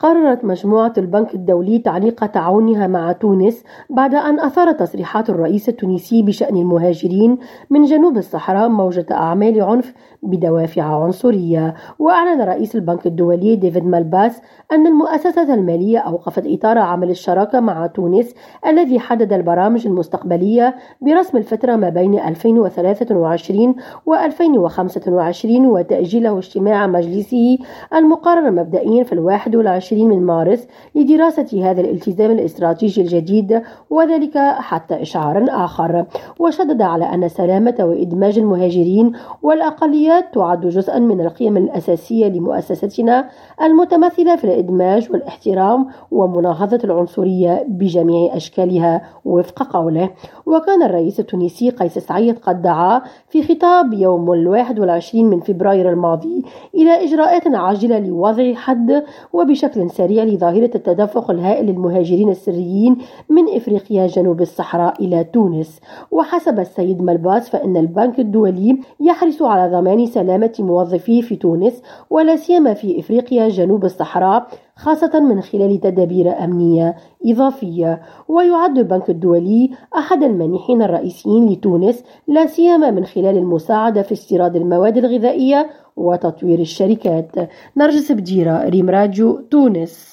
قررت مجموعة البنك الدولي تعليق تعاونها مع تونس بعد أن أثارت تصريحات الرئيس التونسي بشأن المهاجرين من جنوب الصحراء موجة أعمال عنف بدوافع عنصرية. وأعلن رئيس البنك الدولي ديفيد مالباس أن المؤسسة المالية أوقفت إطار عمل الشراكة مع تونس الذي حدد البرامج المستقبلية برسم الفترة ما بين 2023 و 2025 وتأجيله اجتماع مجلسه المقرر مبدئيا في الواحد والعشرين 20 من مارس لدراسة هذا الالتزام الاستراتيجي الجديد وذلك حتى إشعار آخر. وشدد على أن سلامة وإدماج المهاجرين والأقليات تعد جزءا من القيم الأساسية لمؤسستنا المتمثلة في الإدماج والاحترام ومناهضة العنصرية بجميع أشكالها. وفق قوله وكان الرئيس التونسي قيس سعيد قد دعا في خطاب يوم الواحد والعشرين من فبراير الماضي إلى إجراءات عاجلة لوضع حد وبشكل بشكل سريع لظاهرة التدفق الهائل للمهاجرين السريين من إفريقيا جنوب الصحراء إلى تونس. وحسب السيد ملباس فإن البنك الدولي يحرص على ضمان سلامة موظفيه في تونس ولا سيما في إفريقيا جنوب الصحراء خاصة من خلال تدابير أمنية إضافية. ويعد البنك الدولي أحد المانحين الرئيسيين لتونس لا سيما من خلال المساعدة في استيراد المواد الغذائية وتطوير الشركات. نرجس بديرة ريم راديو تونس.